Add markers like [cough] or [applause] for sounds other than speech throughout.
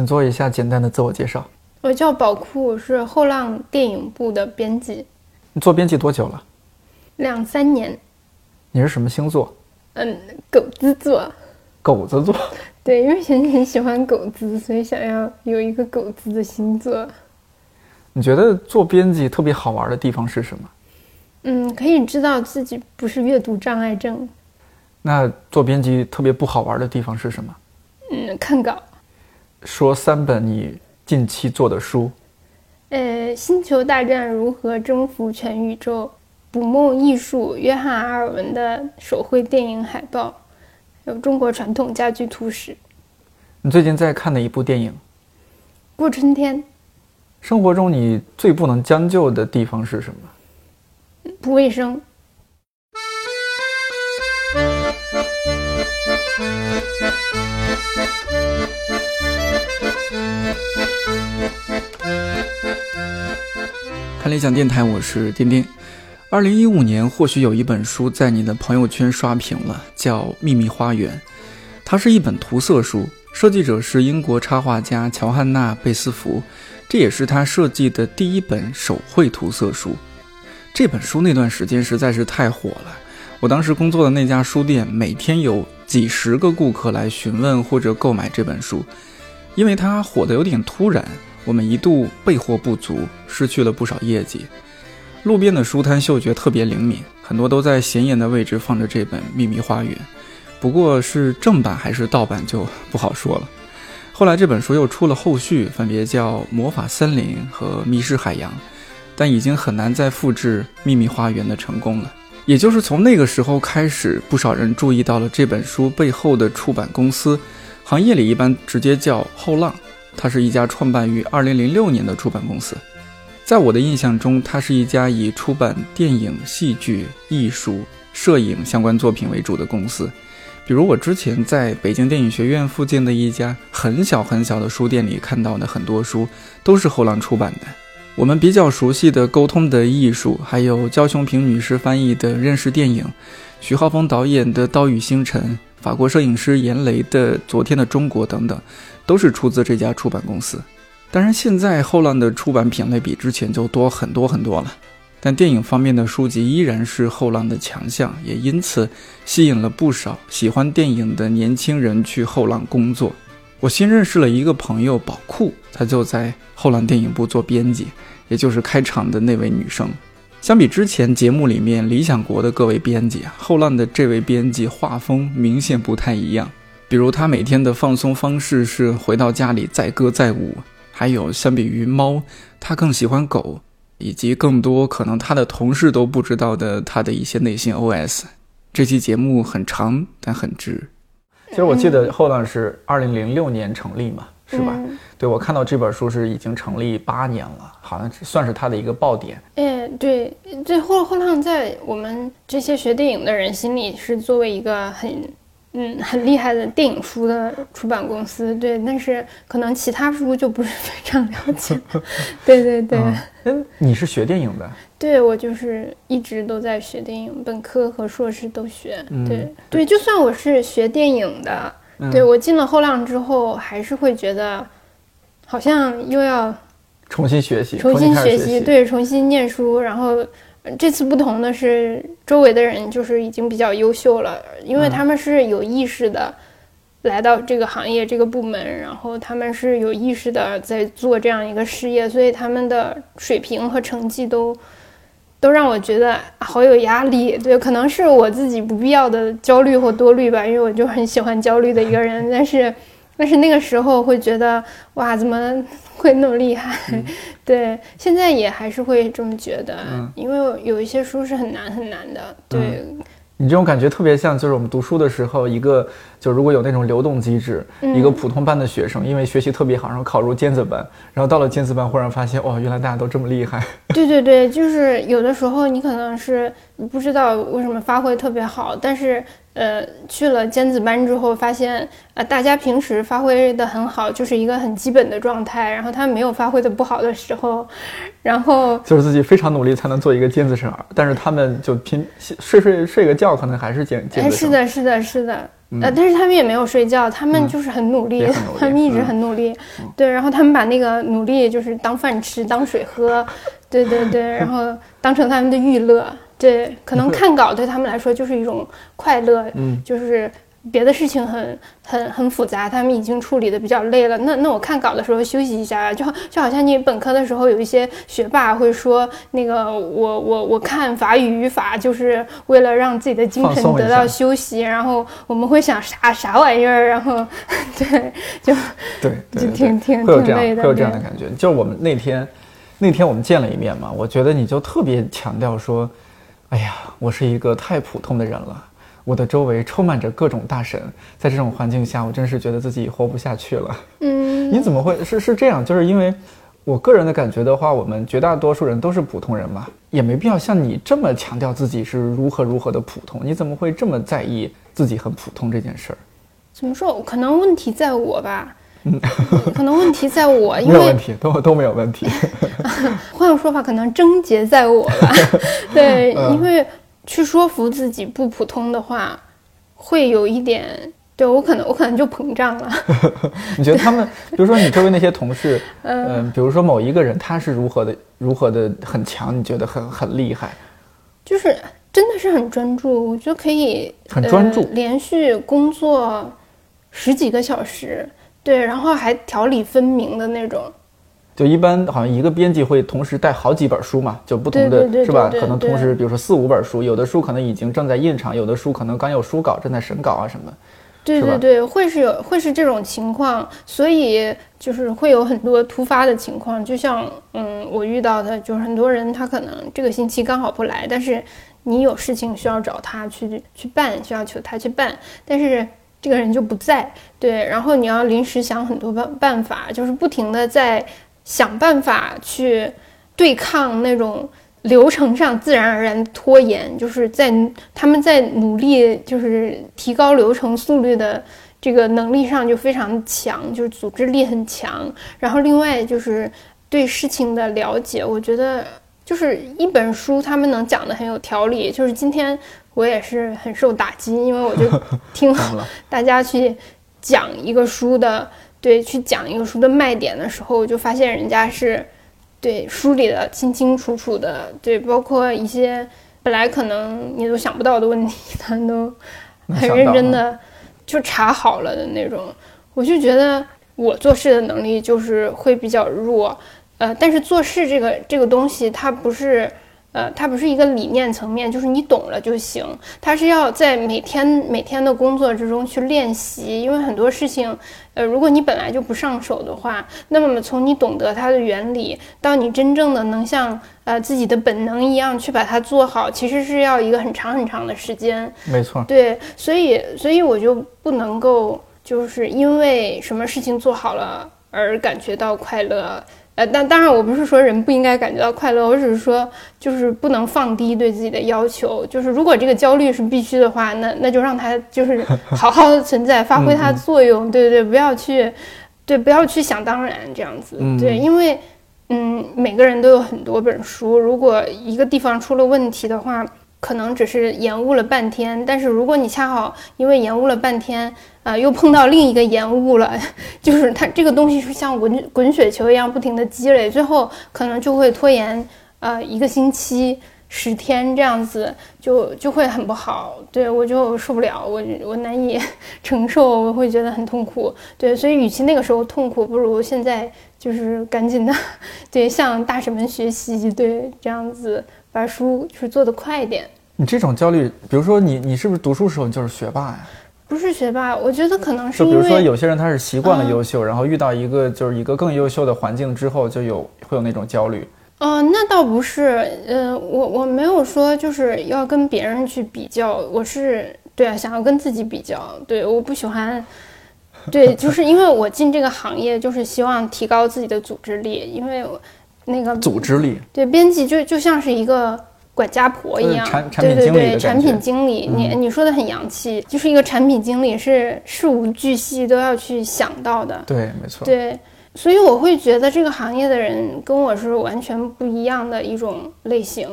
请做一下简单的自我介绍。我叫宝库，是后浪电影部的编辑，你做编辑多久了？两三年。你是什么星座？嗯，狗子座。狗子座。[laughs] 对，因为前很喜欢狗子，所以想要有一个狗子的星座。你觉得做编辑特别好玩的地方是什么？嗯，可以知道自己不是阅读障碍症。那做编辑特别不好玩的地方是什么？嗯，看稿。说三本你近期做的书。呃，《星球大战：如何征服全宇宙》，《捕梦艺术》，约翰·阿尔文的手绘电影海报，还有中国传统家居图史。你最近在看的一部电影？过春天。生活中你最不能将就的地方是什么？不卫生。看理想电台，我是丁丁。二零一五年，或许有一本书在你的朋友圈刷屏了，叫《秘密花园》。它是一本涂色书，设计者是英国插画家乔汉娜·贝斯福。这也是他设计的第一本手绘涂色书。这本书那段时间实在是太火了，我当时工作的那家书店每天有几十个顾客来询问或者购买这本书，因为它火得有点突然，我们一度备货不足，失去了不少业绩。路边的书摊嗅觉特别灵敏，很多都在显眼的位置放着这本《秘密花园》，不过是正版还是盗版就不好说了。后来这本书又出了后续，分别叫《魔法森林》和《迷失海洋》，但已经很难再复制《秘密花园》的成功了。也就是从那个时候开始，不少人注意到了这本书背后的出版公司，行业里一般直接叫后浪。它是一家创办于2006年的出版公司。在我的印象中，它是一家以出版电影、戏剧、艺术、摄影相关作品为主的公司。比如我之前在北京电影学院附近的一家很小很小的书店里看到的很多书，都是后浪出版的。我们比较熟悉的《沟通的艺术》，还有焦雄平女士翻译的《认识电影》，徐浩峰导演的《刀与星辰》，法国摄影师严雷的《昨天的中国》等等，都是出自这家出版公司。当然，现在后浪的出版品类比之前就多很多很多了。但电影方面的书籍依然是后浪的强项，也因此吸引了不少喜欢电影的年轻人去后浪工作。我新认识了一个朋友宝库，她就在后浪电影部做编辑，也就是开场的那位女生。相比之前节目里面理想国的各位编辑啊，后浪的这位编辑画风明显不太一样。比如他每天的放松方式是回到家里载歌载舞，还有相比于猫，他更喜欢狗。以及更多可能他的同事都不知道的他的一些内心 OS。这期节目很长，但很值。其实我记得后浪是二零零六年成立嘛，是吧？对，我看到这本书是已经成立八年了，好像算是它的一个爆点。哎，对，这后后浪在我们这些学电影的人心里是作为一个很。嗯，很厉害的电影书的出版公司，对，但是可能其他书就不是非常了解。[laughs] 对对对。嗯，你是学电影的？对，我就是一直都在学电影，本科和硕士都学。对对，就算我是学电影的，对我进了后浪之后，还是会觉得好像又要重新学习，重新学习，对，重新念书，然后。这次不同的是，周围的人就是已经比较优秀了，因为他们是有意识的来到这个行业这个部门，然后他们是有意识的在做这样一个事业，所以他们的水平和成绩都都让我觉得好有压力。对，可能是我自己不必要的焦虑或多虑吧，因为我就很喜欢焦虑的一个人，但是。但是那个时候会觉得哇，怎么会那么厉害？[laughs] 对，现在也还是会这么觉得，因为有一些书是很难很难的。对。你这种感觉特别像，就是我们读书的时候，一个就如果有那种流动机制，一个普通班的学生，因为学习特别好，然后考入尖子班，然后到了尖子班，忽然发现，哇，原来大家都这么厉害。[laughs] 对对对，就是有的时候你可能是不知道为什么发挥特别好，但是。呃，去了尖子班之后，发现呃，大家平时发挥的很好，就是一个很基本的状态。然后他没有发挥的不好的时候，然后就是自己非常努力才能做一个尖子生，但是他们就拼睡睡睡个觉，可能还是尖尖子生。是的，是的，是的。呃，但是他们也没有睡觉，他们就是很努力，[laughs] 他们一直很努力。对，然后他们把那个努力就是当饭吃，当水喝，对对对，[laughs] 然后当成他们的娱乐。对，可能看稿对他们来说就是一种快乐，嗯，就是。别的事情很很很复杂，他们已经处理的比较累了。那那我看稿的时候休息一下，就就好像你本科的时候有一些学霸会说，那个我我我看法语语法就是为了让自己的精神得到休息，然后我们会想啥啥玩意儿，然后 [laughs] 对就对就挺挺会有这样会有这样的感觉。就是我们那天那天我们见了一面嘛，我觉得你就特别强调说，哎呀，我是一个太普通的人了。我的周围充满着各种大神，在这种环境下，我真是觉得自己活不下去了。嗯，你怎么会是是这样？就是因为我个人的感觉的话，我们绝大多数人都是普通人嘛，也没必要像你这么强调自己是如何如何的普通。你怎么会这么在意自己很普通这件事儿？怎么说？可能问题在我吧。嗯，[laughs] 可能问题在我，因为没有问题，都都没有问题。[laughs] 换个说法，可能症结在我吧。[laughs] 对，因为。去说服自己不普通的话，会有一点对我可能我可能就膨胀了。你觉得他们，比如说你周围那些同事，嗯，比如说某一个人他是如何的如何的很强，你觉得很很厉害？就是真的是很专注，我觉得可以很专注，连续工作十几个小时，对，然后还条理分明的那种。就一般好像一个编辑会同时带好几本书嘛，就不同的是吧？可能同时，比如说四五本书，有的书可能已经正在印厂，有的书可能刚有书稿正在审稿啊什么。对对对，会是有会是这种情况，所以就是会有很多突发的情况。就像嗯，我遇到的就是很多人他可能这个星期刚好不来，但是你有事情需要找他去去办，需要求他去办，但是这个人就不在，对，然后你要临时想很多办办法，就是不停的在。想办法去对抗那种流程上自然而然拖延，就是在他们在努力，就是提高流程速率的这个能力上就非常强，就是组织力很强。然后另外就是对事情的了解，我觉得就是一本书他们能讲的很有条理。就是今天我也是很受打击，因为我就 [laughs] 听大家去讲一个书的。对，去讲一个书的卖点的时候，就发现人家是，对梳理的清清楚楚的，对，包括一些本来可能你都想不到的问题，他都很认真的就查好了的那种。我就觉得我做事的能力就是会比较弱，呃，但是做事这个这个东西，它不是。呃，它不是一个理念层面，就是你懂了就行。它是要在每天每天的工作之中去练习，因为很多事情，呃，如果你本来就不上手的话，那么从你懂得它的原理到你真正的能像呃自己的本能一样去把它做好，其实是要一个很长很长的时间。没错。对，所以所以我就不能够就是因为什么事情做好了而感觉到快乐。呃，但当然，我不是说人不应该感觉到快乐，我只是说，就是不能放低对自己的要求。就是如果这个焦虑是必须的话，那那就让它就是 [laughs] 好好的存在，发挥它的作用。对对对，不要去，对，不要去想当然这样子。对，因为，嗯，每个人都有很多本书，如果一个地方出了问题的话。可能只是延误了半天，但是如果你恰好因为延误了半天，啊，又碰到另一个延误了，[laughs] 就是它这个东西是像滚滚雪球一样不停的积累，最后可能就会拖延，呃，一个星期、十天这样子，就就会很不好。对我就受不了，我我难以承受，我会觉得很痛苦。对，所以与其那个时候痛苦，不如现在就是赶紧的，[laughs] 对，向大神们学习，对，这样子。把书就是做的快一点。你这种焦虑，比如说你，你是不是读书时候你就是学霸呀？不是学霸，我觉得可能是就比如说有些人他是习惯了优秀，然后遇到一个就是一个更优秀的环境之后，就有会有那种焦虑。哦，那倒不是，呃，我我没有说就是要跟别人去比较，我是对啊，想要跟自己比较。对，我不喜欢，对，[laughs] 就是因为我进这个行业就是希望提高自己的组织力，因为。那个组织力，对编辑就就像是一个管家婆一样，对对对，产品经理，你你说的很洋气，就是一个产品经理是事无巨细都要去想到的，对，没错，对，所以我会觉得这个行业的人跟我是完全不一样的一种类型，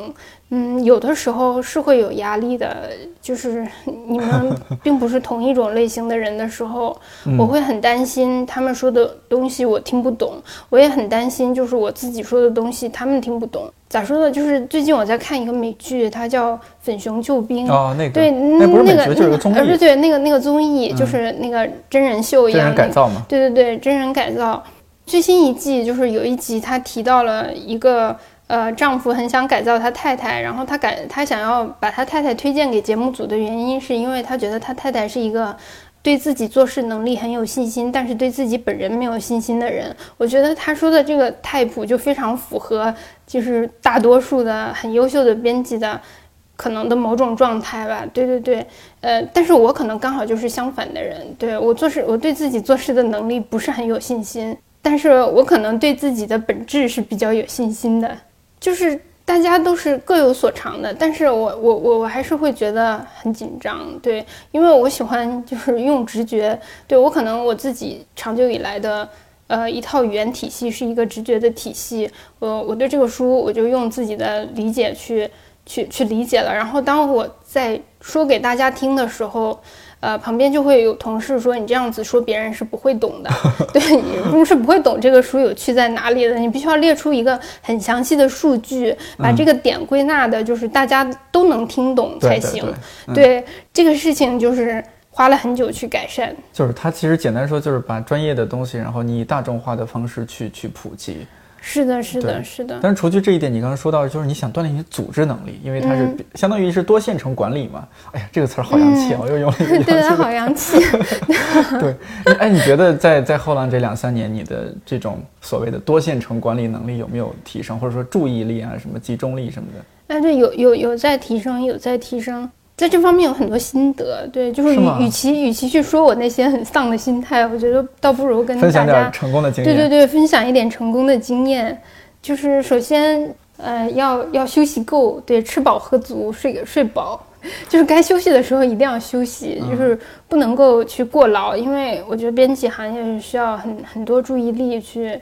嗯，有的时候是会有压力的，就是你们 [laughs] 并不是同一种类型的人的时候，我会很担心他们说的东西我听不懂，我也很担心就是我自己说的东西他们听不懂。咋说呢？就是最近我在看一个美剧，它叫《粉熊救兵》哦，那个对，那不是美剧，就是个综艺，不是对那个那个综艺，就是那个真人秀一样，真人改造嘛。对对对，真人改造。最新一季就是有一集，他提到了一个。呃，丈夫很想改造他太太，然后他改他想要把他太太推荐给节目组的原因，是因为他觉得他太太是一个对自己做事能力很有信心，但是对自己本人没有信心的人。我觉得他说的这个 type 就非常符合，就是大多数的很优秀的编辑的可能的某种状态吧。对对对，呃，但是我可能刚好就是相反的人，对我做事，我对自己做事的能力不是很有信心，但是我可能对自己的本质是比较有信心的。就是大家都是各有所长的，但是我我我我还是会觉得很紧张，对，因为我喜欢就是用直觉，对我可能我自己长久以来的呃一套语言体系是一个直觉的体系，我我对这个书我就用自己的理解去去去理解了，然后当我在说给大家听的时候。呃，旁边就会有同事说你这样子说别人是不会懂的，[laughs] 对你是不会懂这个书有趣在哪里的。你必须要列出一个很详细的数据，把这个点归纳的，就是大家都能听懂才行。对这个事情就是花了很久去改善。就是它其实简单说就是把专业的东西，然后你以大众化的方式去去普及。是的，是的，是的。但是除去这一点，你刚刚说到，就是你想锻炼你的组织能力，因为它是相当于是多线程管理嘛。哎呀，这个词儿好洋气啊！我又用了一个 [laughs] 对的，好洋气。[laughs] 对，哎，你觉得在在后浪这两三年，你的这种所谓的多线程管理能力有没有提升，或者说注意力啊，什么集中力什么的？哎，对，有有有在提升，有在提升。在这方面有很多心得，对，就是与与其与其去说我那些很丧的心态，我觉得倒不如跟大家分享点成功的经验。对对对，分享一点成功的经验，就是首先，呃，要要休息够，对，吃饱喝足，睡睡饱，[laughs] 就是该休息的时候一定要休息，就是不能够去过劳，因为我觉得编辑行业是需要很很多注意力去。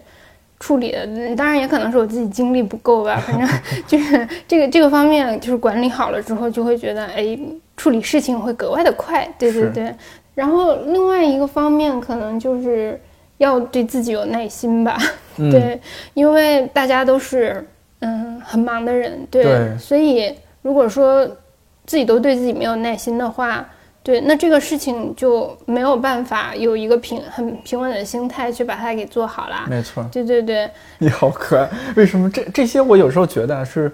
处理的，当然也可能是我自己精力不够吧。[laughs] 反正就是这个这个方面，就是管理好了之后，就会觉得哎，处理事情会格外的快。对对对。然后另外一个方面，可能就是要对自己有耐心吧。[laughs] 对，因为大家都是嗯很忙的人，对，所以如果说自己都对自己没有耐心的话。对，那这个事情就没有办法有一个平很平稳的心态去把它给做好了。没错，对对对，你好可爱。为什么这这些我有时候觉得是，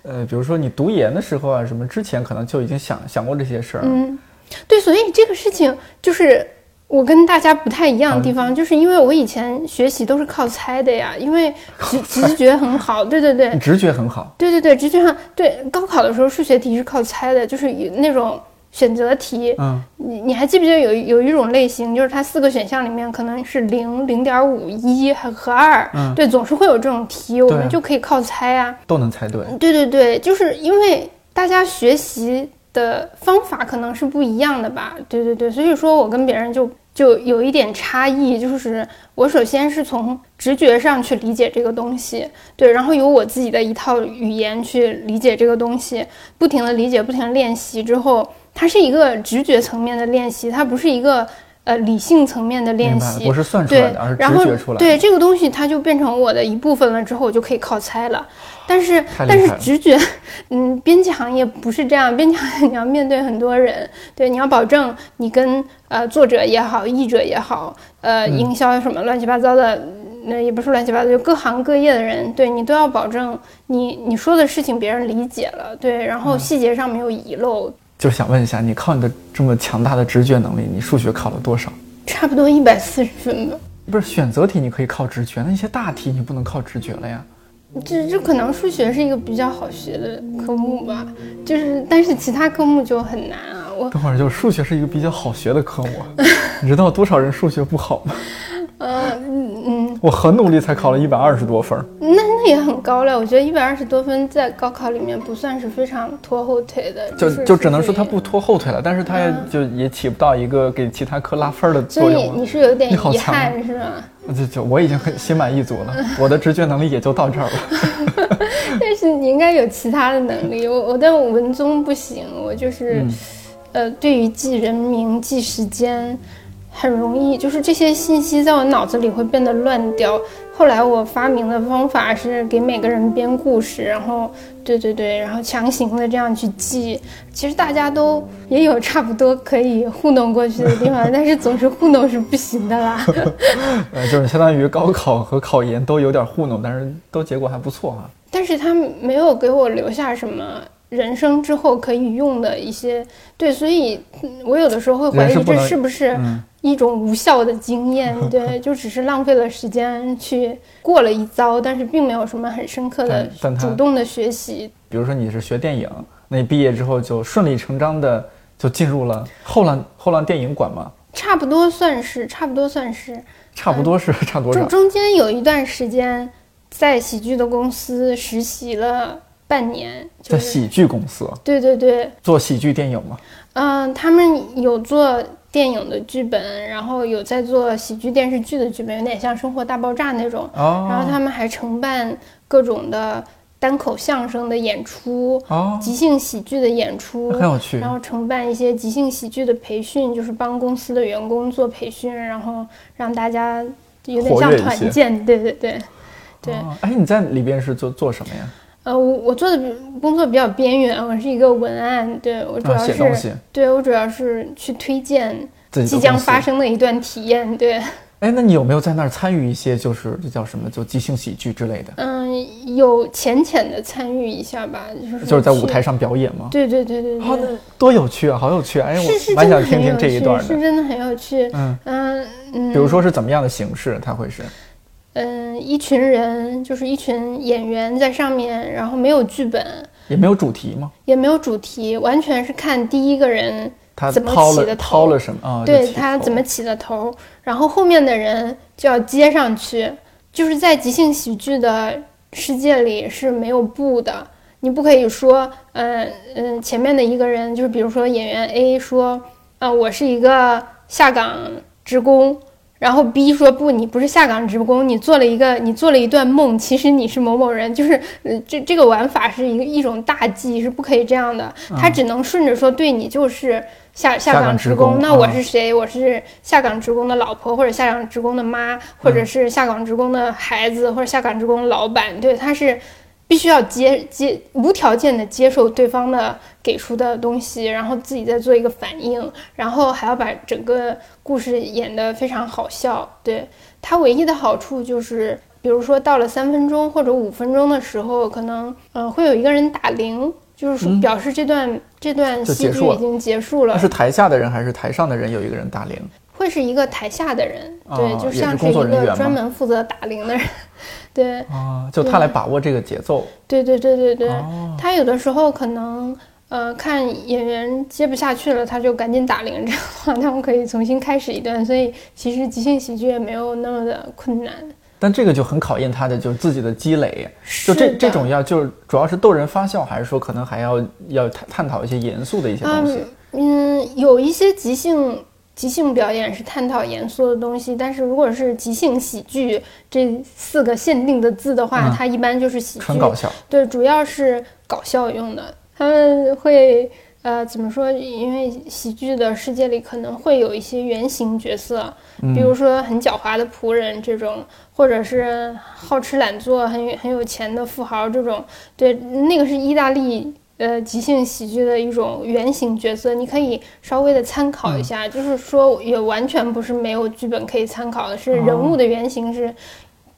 呃，比如说你读研的时候啊，什么之前可能就已经想想过这些事儿。嗯，对，所以这个事情就是我跟大家不太一样的地方，就是因为我以前学习都是靠猜的呀，因为直直觉很好。对对对，直觉很好。对对对，直觉上对高考的时候数学题是靠猜的，就是那种。选择题，嗯，你你还记不记得有有一种类型，就是它四个选项里面可能是零、零点五、一和和二，嗯，对，总是会有这种题，我们就可以靠猜啊，都能猜对。对对对，就是因为大家学习的方法可能是不一样的吧？对对对，所以说我跟别人就就有一点差异，就是我首先是从直觉上去理解这个东西，对，然后有我自己的一套语言去理解这个东西，不停的理解，不停的练习之后。它是一个直觉层面的练习，它不是一个呃理性层面的练习，不是算出来的，而是直觉出来。对这个东西，它就变成我的一部分了，之后我就可以靠猜了。但是，但是直觉，嗯，编辑行业不是这样，编辑行业你要面对很多人，对，你要保证你跟呃作者也好，译者也好，呃，营销什么乱七八糟的，那也不是乱七八糟，就各行各业的人，对你都要保证你你说的事情别人理解了，对，然后细节上没有遗漏。就想问一下，你靠你的这么强大的直觉能力，你数学考了多少？差不多一百四十分吧。不是选择题你可以靠直觉，那些大题你不能靠直觉了呀。这这可能数学是一个比较好学的科目吧，就是但是其他科目就很难啊。我等会儿就数学是一个比较好学的科目，你知道多少人数学不好吗？呃嗯嗯，我很努力才考了一百二十多分那那也很高了，我觉得一百二十多分在高考里面不算是非常拖后腿的。就就只能说他不拖后腿了，但是他也就也起不到一个给其他科拉分的作用。所以你是有点遗憾是吗？就就我已经很心满意足了，[laughs] 我的直觉能力也就到这儿了。[laughs] 但是是你应该有其他的能力。我我但文综不行，我就是，呃，对于记人名、记时间，很容易，就是这些信息在我脑子里会变得乱掉。后来我发明的方法是给每个人编故事，然后，对对对，然后强行的这样去记。其实大家都也有差不多可以糊弄过去的地方，但是总是糊弄是不行的啦。[laughs] 呃，就是相当于高考和考研都有点糊弄，但是都结果还不错哈、但是他没有给我留下什么人生之后可以用的一些对，所以嗯我有的时候会怀疑这是不是一种无效的经验，[laughs] 对，就只是浪费了时间去过了一遭，但是并没有什么很深刻的主动的学习。比如说你是学电影，那你毕业之后就顺理成章的就进入了后浪后浪电影馆吗，差不多算是，差不多算是。差不多是差多少？中中间有一段时间在喜剧的公司实习了半年，就是在喜剧公司对对对，做喜剧电影吗，嗯，他们有做电影的剧本，然后有在做喜剧电视剧的剧本，有点像《生活大爆炸》那种。哦，然后他们还承办各种的单口相声的演出、哦，即兴喜剧的演出，很有趣然后承办一些即兴喜剧的培训，就是帮公司的员工做培训，然后让大家有点像团建。对对对，对。哦哎，你在里边是做做什么呀？呃，我我做的比工作比较边缘，我是一个文案，对我主啊，要是、写东西，对我主要是去推荐即将发生的一段体验，对，[laughs] 哎，那你有没有在那儿参与一些，就是这叫什么，就即兴喜剧之类的？嗯，有浅浅的参与一下吧，就是就是在舞台，上表演吗？对对对对好，对，多有趣啊，好有趣啊！哎，我蛮想听听这一段的。是真的很有趣，嗯，嗯嗯，比如说是怎么样的形式？它会是嗯，一群人就是一群演员在上面，然后没有剧本，也没有主题吗？也没有主题，完全是看第一个人他怎么起的头掏了什么啊？对他怎么起的头，然后后面的人就要接上去。就是在即兴喜剧的世界里是没有不的，你不可以说，嗯、嗯、前面的一个人就是比如说演员 A 说，啊、我是一个下岗职工。然后 B 说不，你不是下岗职工，你做了一个，你做了一段梦，其实你是某某人，就是，呃，这这个玩法是一个一种大忌，是不可以这样的，他只能顺着说，对你就是下下岗岗职职工那我啊是谁？我是下岗职工的老婆，或者下岗职工的妈，或者是下岗职工的孩子，或者下岗职工的老板，对，他是必须要接接无条件的接受对方的给出的东西，然后自己再做一个反应，然后还要把整个故事演得非常好笑。对它唯一的好处就是，比如说到了三分钟或者五分钟的时候，可能呃会有一个人打铃。就是说表示这段、这段戏剧已经结束了那，是台下的人还是台上的人有一个人打铃？会是一个台下的人，哦对，就像是一个专门负责打铃的人，对，啊，就他来把握这个节奏。对对对对对，哦他有的时候可能呃看演员接不下去了，他就赶紧打铃，[laughs] 这样的话他们可以重新开始一段，所以其实即兴喜剧也没有那么的困难。但这个就很考验他的就是自己的积累。就这这种要就是主要是逗人发笑，还是说可能还要要探探讨一些严肃的一些东西？嗯嗯，有一些即兴即兴表演是探讨严肃的东西，但是如果是即兴喜剧这四个限定的字的话，嗯它一般就是喜剧纯搞笑。对，主要是搞笑用的。他们会呃怎么说？因为喜剧的世界里可能会有一些原型角色，嗯比如说很狡猾的仆人这种，或者是好吃懒做、很有很有钱的富豪这种。对，那个是意大利。呃，即兴喜剧的一种原型角色，你可以稍微的参考一下，就是说也完全不是没有剧本可以参考的，是人物的原型是，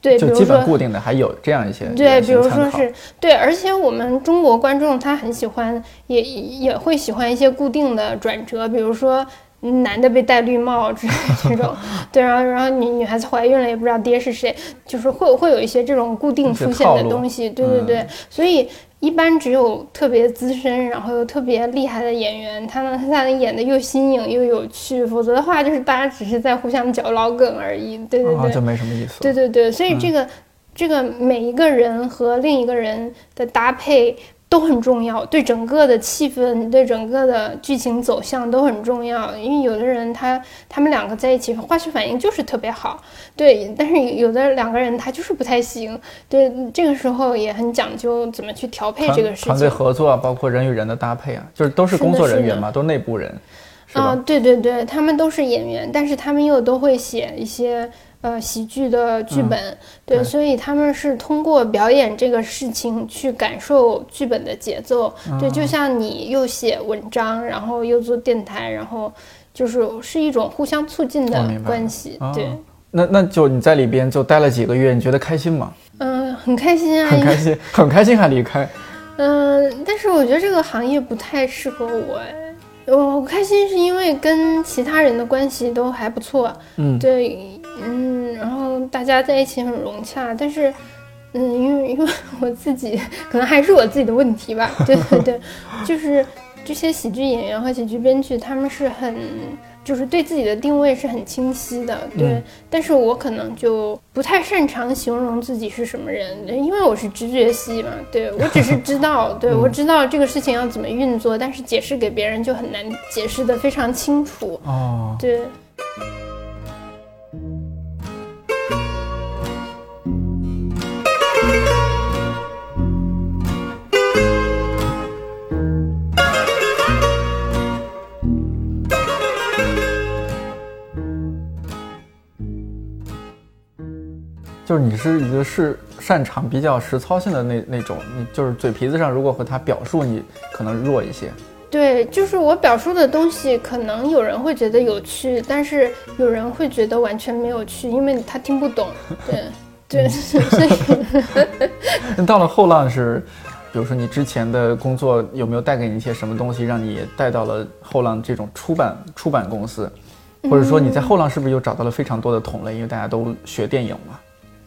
对，比如说本固定的，还有这样一些对，比如说是对，而且我们中国观众他很喜欢，也也会喜欢一些固定的转折，比如说嗯男的被戴绿帽之类的这种，[laughs] 对，然后然后女女孩子怀孕了也不知道爹是谁，就是会会有一些这种固定出现的东西，对对对，所以。一般只有特别资深，然后又特别厉害的演员，他能他才能演的又新颖又有趣，否则的话就是大家只是在互相嚼老梗而已。对对对，啊，就没什么意思。对对对，所以这个、这个每一个人和另一个人的搭配都很重要，对整个的气氛、对整个的剧情走向都很重要。因为有的人他他们两个在一起化学反应就是特别好，对，但是有的两个人他就是不太行，对，这个时候也很讲究怎么去调配这个事情。团队合作啊，包括人与人的搭配啊，就是都是工作人员嘛，都是内部人？啊，对对对，他们都是演员，但是他们又都会写一些。呃，喜剧的剧本，对，所以他们是通过表演这个事情去感受剧本的节奏，对，就像你又写文章，然后又做电台，然后就是是一种互相促进的关系，对。那那就你在里边就待了几个月，你觉得开心吗？嗯，很开心啊，很开心，很开心还离开。嗯，但是我觉得这个行业不太适合我，哎，我开心是因为跟其他人的关系都还不错，嗯，对。嗯，然后大家在一起很融洽，但是，嗯，因为因为 [laughs] 我自己可能还是我自己的问题吧，对对对，就是这些喜剧演员和喜剧编剧，他们是很就是对自己的定位是很清晰的，对，但是我可能就不太擅长形容自己是什么人，因为我是直觉系嘛，对我只是知道，对我知道这个事情要怎么运作，但是解释给别人就很难解释的非常清楚，哦，对。就是你是一个是擅长比较实操性的那那种，你就是嘴皮子上如果和他表述，你可能弱一些。对，就是我表述的东西，可能有人会觉得有趣，但是有人会觉得完全没有趣，因为他听不懂。对，对，所以。[laughs] 那到了后浪是，比如说你之前的工作有没有带给你一些什么东西，让你带到了后浪这种出版出版公司，或者说你在后浪是不是又找到了非常多的同类，因为大家都学电影嘛？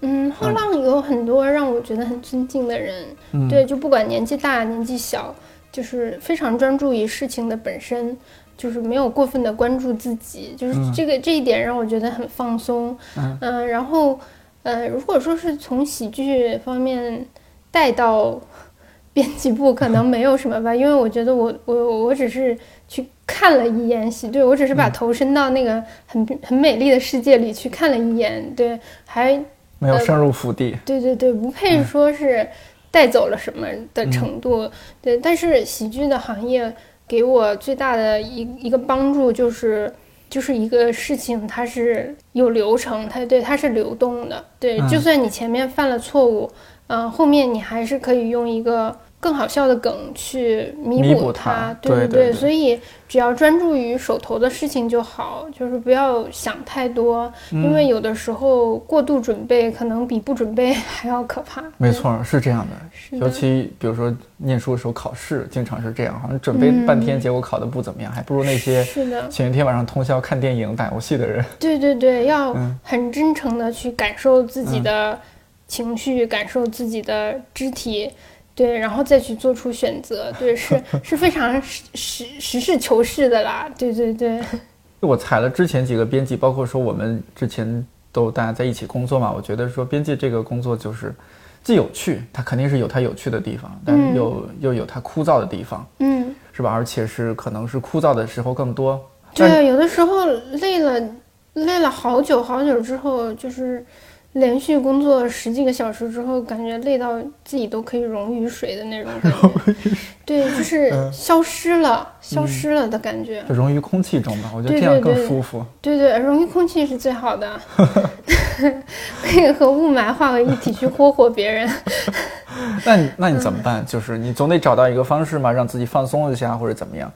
嗯，后浪有很多让我觉得很尊敬的人，对，就不管年纪大年纪小，就是非常专注于事情的本身，就是没有过分的关注自己，就是这个这一点让我觉得很放松。嗯，然后，呃，如果说是从喜剧方面带到 [laughs] 编辑部，可能没有什么吧，因为我觉得我我我只是去看了一眼喜，对我只是把头伸到那个很很美丽的世界里去看了一眼，对，还。没有深入腹地，对对对，不配说是带走了什么的程度。对，但是喜剧的行业给我最大的一一个帮助就是，就是一个事情它是有流程，它对它是流动的。对，就算你前面犯了错误，嗯，后面你还是可以用一个。更好笑的梗去弥补它，对对对，所以只要专注于手头的事情就好，就是不要想太多，因为有的时候过度准备可能比不准备 [laughs] 还要可怕。没错，是这样的，尤其比如说念书的时候考试，经常是这样，好像准备半天，结果考的不怎么样，还不如那些前一天晚上通宵看电影、打游戏的人。对对对，要很真诚的去感受自己的情绪，感受自己的肢体。对，然后再去做出选择，对，是是非常实实实事求是的啦。对对对，[laughs] 我踩了之前几个编辑，包括说我们之前都大家在一起工作嘛，我觉得说编辑这个工作就是既有趣，它肯定是有它有趣的地方，但又又有它枯燥的地方，嗯，是吧？而且是可能是枯燥的时候更多。对，有的时候累了累了好久好久之后，就是。连续工作十几个小时之后，感觉累到自己都可以溶于水的那种感觉。对，就是消失了，消失了的感觉。就溶于空气中吧，我觉得这样更舒服。对对，溶于空气是最好的，[laughs] 可以和雾霾化为一体去霍霍别人。[laughs] 那你那你怎么办？就是你总得找到一个方式嘛，让自己放松一下，或者怎么样。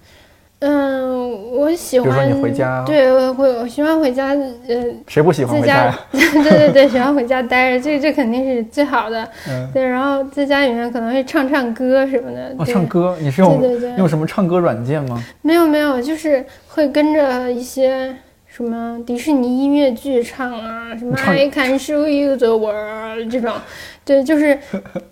嗯，我喜欢。比如说你回家，对，我会，我喜欢回家。呃，谁不喜欢回家呀？[laughs] 对对对，喜欢回家待着，这这肯定是最好的。嗯，对，然后在家里面可能会唱唱歌什么的。哦，唱歌，你是用用什么唱歌软件吗？没有没有，就是会跟着一些。什么迪士尼音乐剧唱啊，什么 I can show you the world 这种，对，就是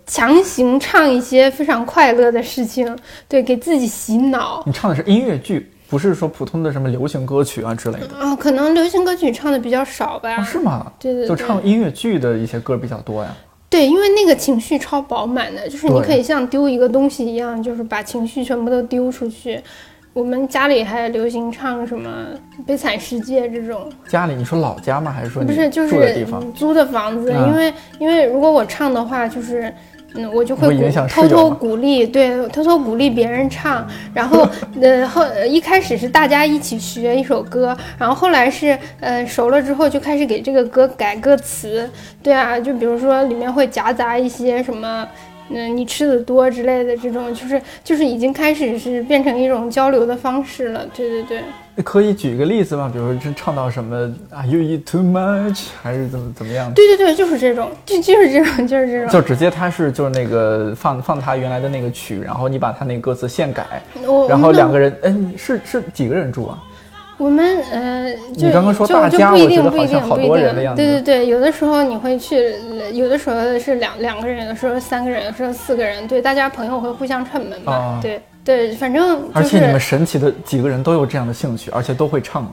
强行唱一些非常快乐的事情，对，给自己洗脑。你唱的是音乐剧，不是说普通的什么流行歌曲啊之类的啊？可能流行歌曲唱的比较少吧？是吗？对对，就唱音乐剧的一些歌比较多呀。对，因为那个情绪超饱满的，就是你可以像丢一个东西一样，就是把情绪全部都丢出去。我们家里还流行唱什么《悲惨世界》这种，家里你说老家吗？还是说不是就是住的地方？租的房子，嗯因为因为如果我唱的话，就是。嗯，我就会偷偷鼓励，对，偷偷鼓励别人唱，然后 [laughs] 呃后一开始是大家一起学一首歌，然后后来是呃熟了之后就开始给这个歌改歌词，对啊，就比如说里面会夹杂一些什么。嗯，你吃的多之类的这种，就是就是已经开始是变成一种交流的方式了。对对对，可以举个例子吗？比如说这唱到什么啊，You eat too much，还是怎么怎么样？对对对，就是这种，就就是这种，就是这种。就直接他是就是那个放放他原来的那个曲，然后你把他那个歌词现改，然后两个人，哎，是是几个人住啊？我们呃，就你刚刚说就大就不一家我觉得定不一定好像好不一定多人的样子对对对，有的时候你会去，有的时候是两两个人，有的时候三个人，有的时候四个人，对，大家朋友会互相串门嘛，啊对对，反正就而且你们神奇的几个人都有这样的兴趣，而且都会唱啊。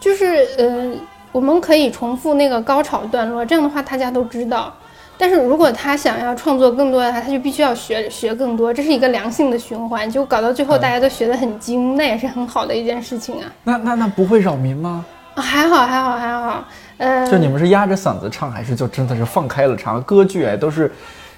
就是呃，我们可以重复那个高潮段落，这样的话大家都知道。但是如果他想要创作更多的话，他就必须要学学更多，这是一个良性的循环，就搞到最后大家都学得很精，那也是很好的一件事情啊。那那那不会扰民吗？啊还好还好还好，呃，就你们是压着嗓子唱，还是就真的是放开了唱？歌剧哎，都是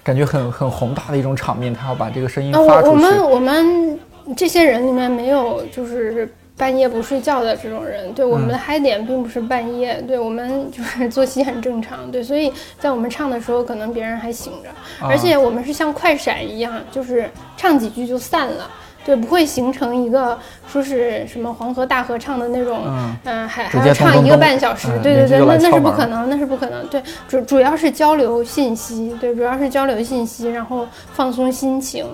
感觉很很宏大的一种场面，他要把这个声音发出去。我们我们这些人里面没有就是半夜不睡觉的这种人，对我们嗯的嗨点并不是半夜，对我们就是作息很正常，对，所以在我们唱的时候，可能别人还醒着，啊而且我们是像快闪一样，就是唱几句就散了。对，不会形成一个说是什么黄河大合唱的那种，嗯嗯、还还要唱一个半小时，嗯对对对，那那是不可能，那是不可能。对，主主要是交流信息，对，主要是交流信息，然后放松心情，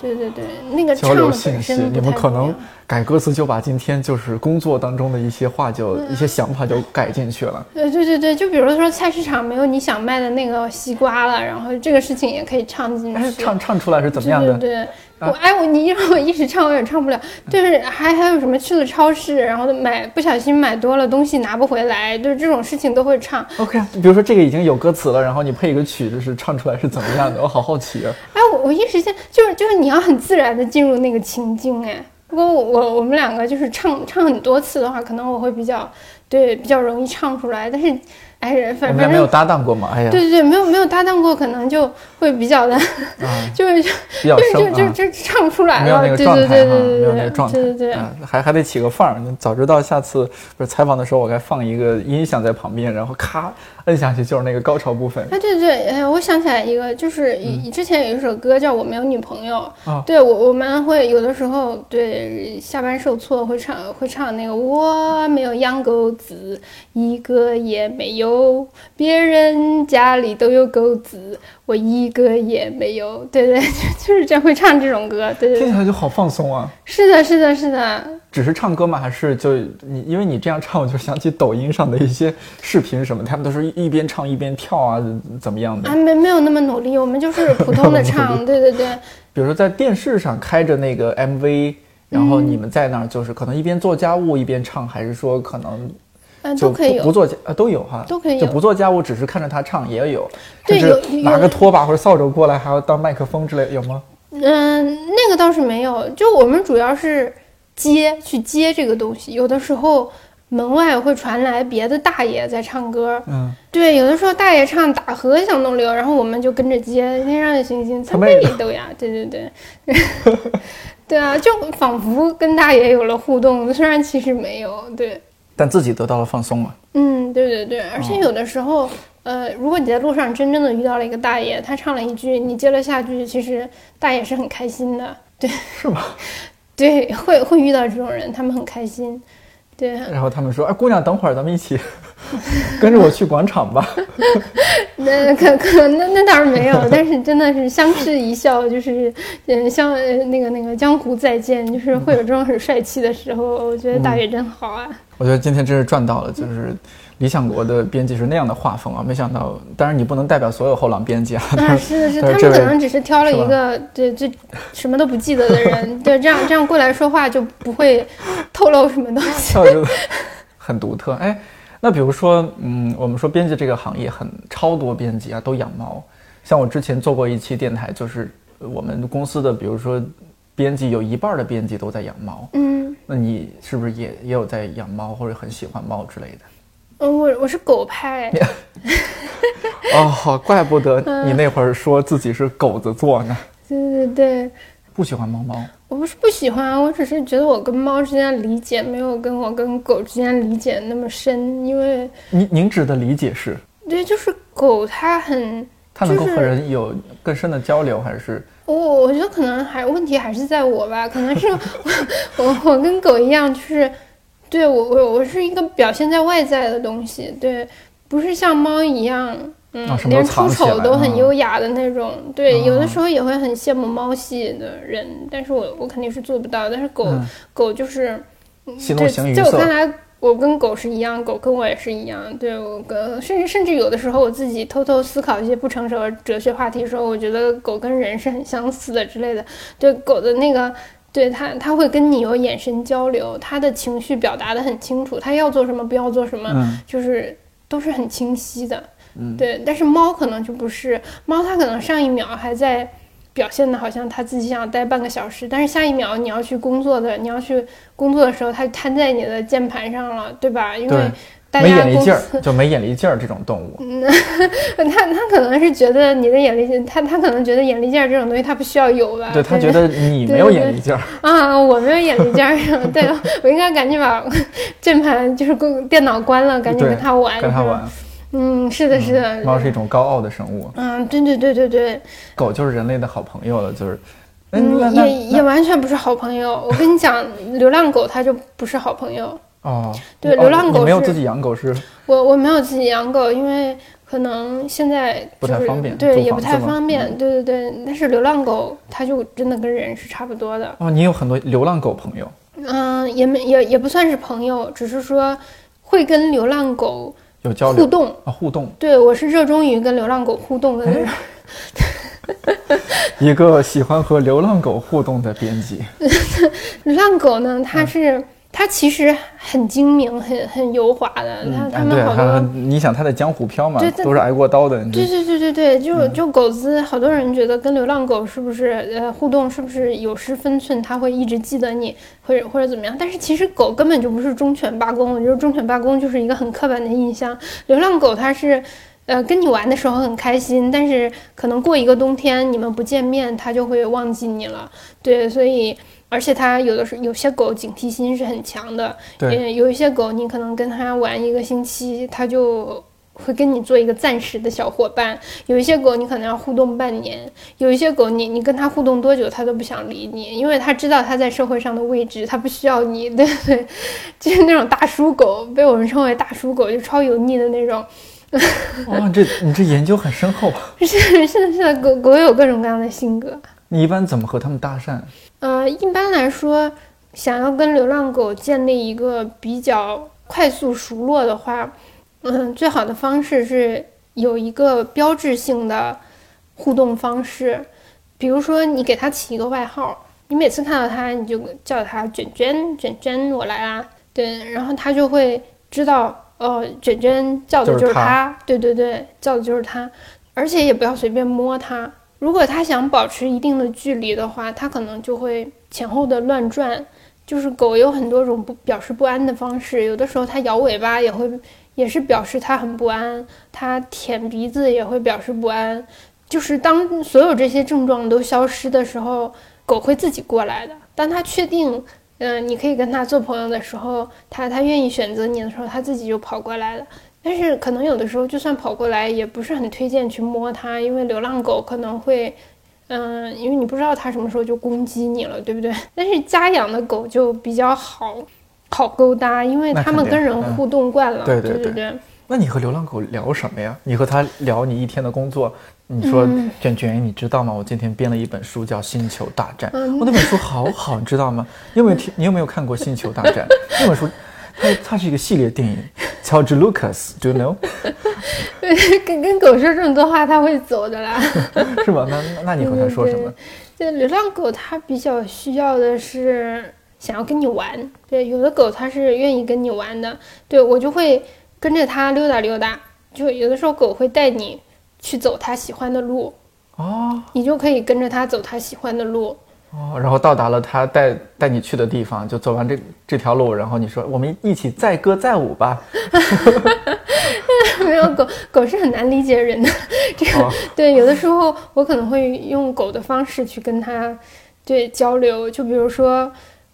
对对对，那个交唱信息，你们可能改歌词就把今天就是工作当中的一些话就嗯一些想法就改进去了。对对对对，就比如说菜市场没有你想卖的那个西瓜了，然后这个事情也可以唱进哎，去。唱唱出来是怎么样的？对对对，我哎我你让我一直唱我也唱不了。就是还还有什么去了超市，然后买不小心买多了东西拿不回来，就是这种事情都会唱。OK，比如说这个已经有歌词了，然后你配一个曲，就是唱出来是怎么样的？我好好奇啊。哎，我我一时间就是就是你要很自然的进入那个情境哎。如果我我我们两个就是唱唱很多次的话，可能我会比较对比较容易唱出来。但是哎，我们俩没有反反正搭档过嘛？哎呀，对对对，没有没有搭档过，可能就会比较的，啊，[laughs] 就是比较就就。就就唱不出来没有了。那个状态哈，对对对对没对有那个状态，对对对。啊还还得起个范儿。早知道下次不是采访的时候，我该放一个音响在旁边，然后咔摁下去就是那个高潮部分。哎，对对，哎，我想起来一个，就是以之前有一首歌叫《我没有女朋友》，啊对我我们会有的时候对下班受挫会唱会唱那个我没有养狗子，一个也没有，别人家里都有狗子，我一个也没有，对对，就 [laughs] 就是这会唱这种歌，对对对，听起来就好放松啊！是的，是的，是的，只是唱歌吗？还是就你？因为你这样唱，我就想起抖音上的一些视频什么，他们都是一边唱一边跳啊，怎么样的啊，？没没有那么努力，我们就是普通的唱，[laughs] 对对对。比如说在电视上开着那个 MV，然后你们在那儿就是可能一边做家务一边唱，还是说可能嗯，就都可以有不不，做家呃都有哈，都可以有就不做家务，只是看着他唱也有，对甚至有有拿个拖把或者扫帚过来，还要当麦克风之类，有吗？嗯，那个倒是没有，就我们主要是接去接这个东西。有的时候门外会传来别的大爷在唱歌，嗯，对，有的时候大爷唱打河向东流，然后我们就跟着接天上的星星在他们也背里斗呀，对对对，[laughs] 对啊，就仿佛跟大爷有了互动，虽然其实没有，对。但自己得到了放松嘛。嗯，对对对，而且哦有的时候，呃，如果你在路上真正的遇到了一个大爷，他唱了一句，你接了下句，其实大爷是很开心的，对，是吗？[laughs] 对，会会遇到这种人，他们很开心，对，然后他们说：“哎，姑娘，等会儿咱们一起 [laughs] 跟着我去广场吧。[laughs] 那可可那那倒是没有，但是真的是相视一笑，就是嗯，像呃那个那个江湖再见，就是会有这种很帅气的时候，我觉得大爷真好啊。”我觉得今天真是赚到了，就是理想国的编辑是那样的画风啊！没想到，当然你不能代表所有后浪编辑啊，但啊，是 [laughs] 是的，是，是他们可能只是挑了一个对最什么都不记得的人，对，这样这样过来说话就不会透露什么东西。[laughs] 很独特。哎，那比如说，嗯，我们说编辑这个行业很超多编辑啊，都养猫。像我之前做过一期电台，就是我们公司的，比如说编辑有一半的编辑都在养猫。嗯，那你是不是也也有在养猫或者很喜欢猫之类的？嗯，我我是狗派。[laughs] 哦，怪不得你那会儿说自己是狗子座呢。对对对，不喜欢猫猫。我不是不喜欢，我只是觉得我跟猫之间的理解没有跟我跟狗之间理解那么深，因为您您指的理解是？对，就是狗它很，它能够和人有更深的交流，还是？我我觉得可能还问题还是在我吧，可能是我 [laughs] 我我跟狗一样，就是对我我我是一个表现在外在的东西，对，不是像猫一样。嗯，连出丑都很优雅的那种，对，有的时候也会很羡慕猫系的人，但是我我肯定是做不到。但是狗狗就是，对，在我看来，我跟狗是一样，狗跟我也是一样。对我跟甚至甚至有的时候，我自己偷偷思考一些不成熟的哲学话题的时候，我觉得狗跟人是很相似的之类的。对狗的那个，对它它会跟你有眼神交流，它的情绪表达的很清楚，它要做什么不要做什么，就是都是很清晰的。对，但是猫可能就不是猫，它可能上一秒还在表现的好像他自己想待半个小时，但是下一秒你要去工作的，你要去工作的时候，它瘫在你的键盘上了，对吧？因为大家没眼力劲儿，就没眼力劲儿这种动物。嗯他他可能是觉得你的眼力劲，他他可能觉得眼力劲儿这种东西他不需要有吧？对他觉得你没有眼力劲儿 [laughs] 啊，我没有眼力劲儿，对 [laughs] 我应该赶紧把 [laughs] 键盘就是电脑关了，赶紧跟他玩，跟他玩。嗯，是的，是的。猫是一种高傲的生物。嗯，对对对对对。狗就是人类的好朋友了，就是。嗯，也也完全不是好朋友。我跟你讲，流浪狗它就不是好朋友。哦。对，流浪狗没有自己养狗是？我我没有自己养狗，因为可能现在不太方便。对，也不太方便。对对对，但是流浪狗它就真的跟人是差不多的。哦，你有很多流浪狗朋友？嗯，也没也也不算是朋友，只是说会跟流浪狗。有交流互动啊，互动。对，我是热衷于跟流浪狗互动的。[laughs] 一个喜欢和流浪狗互动的编辑。流 [laughs] 浪狗呢，它是。它其实很精明，很很油滑的。它它们好多，你想它在江湖飘嘛，都是挨过刀的。对对对对对，就就狗子，好多人觉得跟流浪狗是不是呃互动是不是有失分寸？它会一直记得你，或者或者怎么样？但是其实狗根本就不是忠犬八公，我觉得忠犬八公就是一个很刻板的印象。流浪狗它是，呃，跟你玩的时候很开心，但是可能过一个冬天你们不见面，它就会忘记你了。对，所以。而且它有的时候有些狗警惕心是很强的，对，有一些狗你可能跟它玩一个星期，它就会跟你做一个暂时的小伙伴；有一些狗你可能要互动半年，有一些狗你你跟它互动多久它都不想理你，因为它知道它在社会上的位置，它不需要你，对不对？就是那种大叔狗，被我们称为大叔狗，就超油腻的那种。哇，这 [laughs] 你这研究很深厚啊。是是是的，狗狗有各种各样的性格。你一般怎么和他们搭讪？呃，一般来说，想要跟流浪狗建立一个比较快速熟络的话，嗯，最好的方式是有一个标志性的互动方式，比如说你给它起一个外号，你每次看到它你就叫它卷卷卷卷，我来啦，对，然后它就会知道，哦，卷卷叫的就是它，对对对，叫的就是它，而且也不要随便摸它。如果它想保持一定的距离的话，它可能就会前后的乱转。就是狗有很多种不表示不安的方式，有的时候它摇尾巴也会，也是表示它很不安。它舔鼻子也会表示不安。就是当所有这些症状都消失的时候，狗会自己过来的。当它确定，嗯，你可以跟它做朋友的时候，它它愿意选择你的时候，它自己就跑过来了。但是可能有的时候，就算跑过来，也不是很推荐去摸它，因为流浪狗可能会，嗯，因为你不知道它什么时候就攻击你了，对不对？但是家养的狗就比较好，好勾搭，因为它们跟人互动惯了。对对对。那你和流浪狗聊什么呀？你和它聊你一天的工作。你说卷卷，你知道吗？我今天编了一本书，叫《星球大战》。我那本书好好，你知道吗？你有没有听？你有没有看过《星球大战》[laughs] 那本书？它它是一个系列电影，[laughs] 乔治·卢卡斯，Do you know？跟跟狗说这么多话，它会走的啦。[laughs] 是吧？那那你和它说什么？这流浪狗它比较需要的是想要跟你玩。对，有的狗它是愿意跟你玩的。对我就会跟着它溜达溜达。就有的时候狗会带你去走它喜欢的路，哦你就可以跟着它走它喜欢的路。哦，然后到达了他带带你去的地方，就走完这这条路，然后你说我们一起载歌载舞吧。[laughs] [laughs] 没有狗，狗是很难理解人的。这个、哦 [laughs] 对，有的时候我可能会用狗的方式去跟它对交流，就比如说，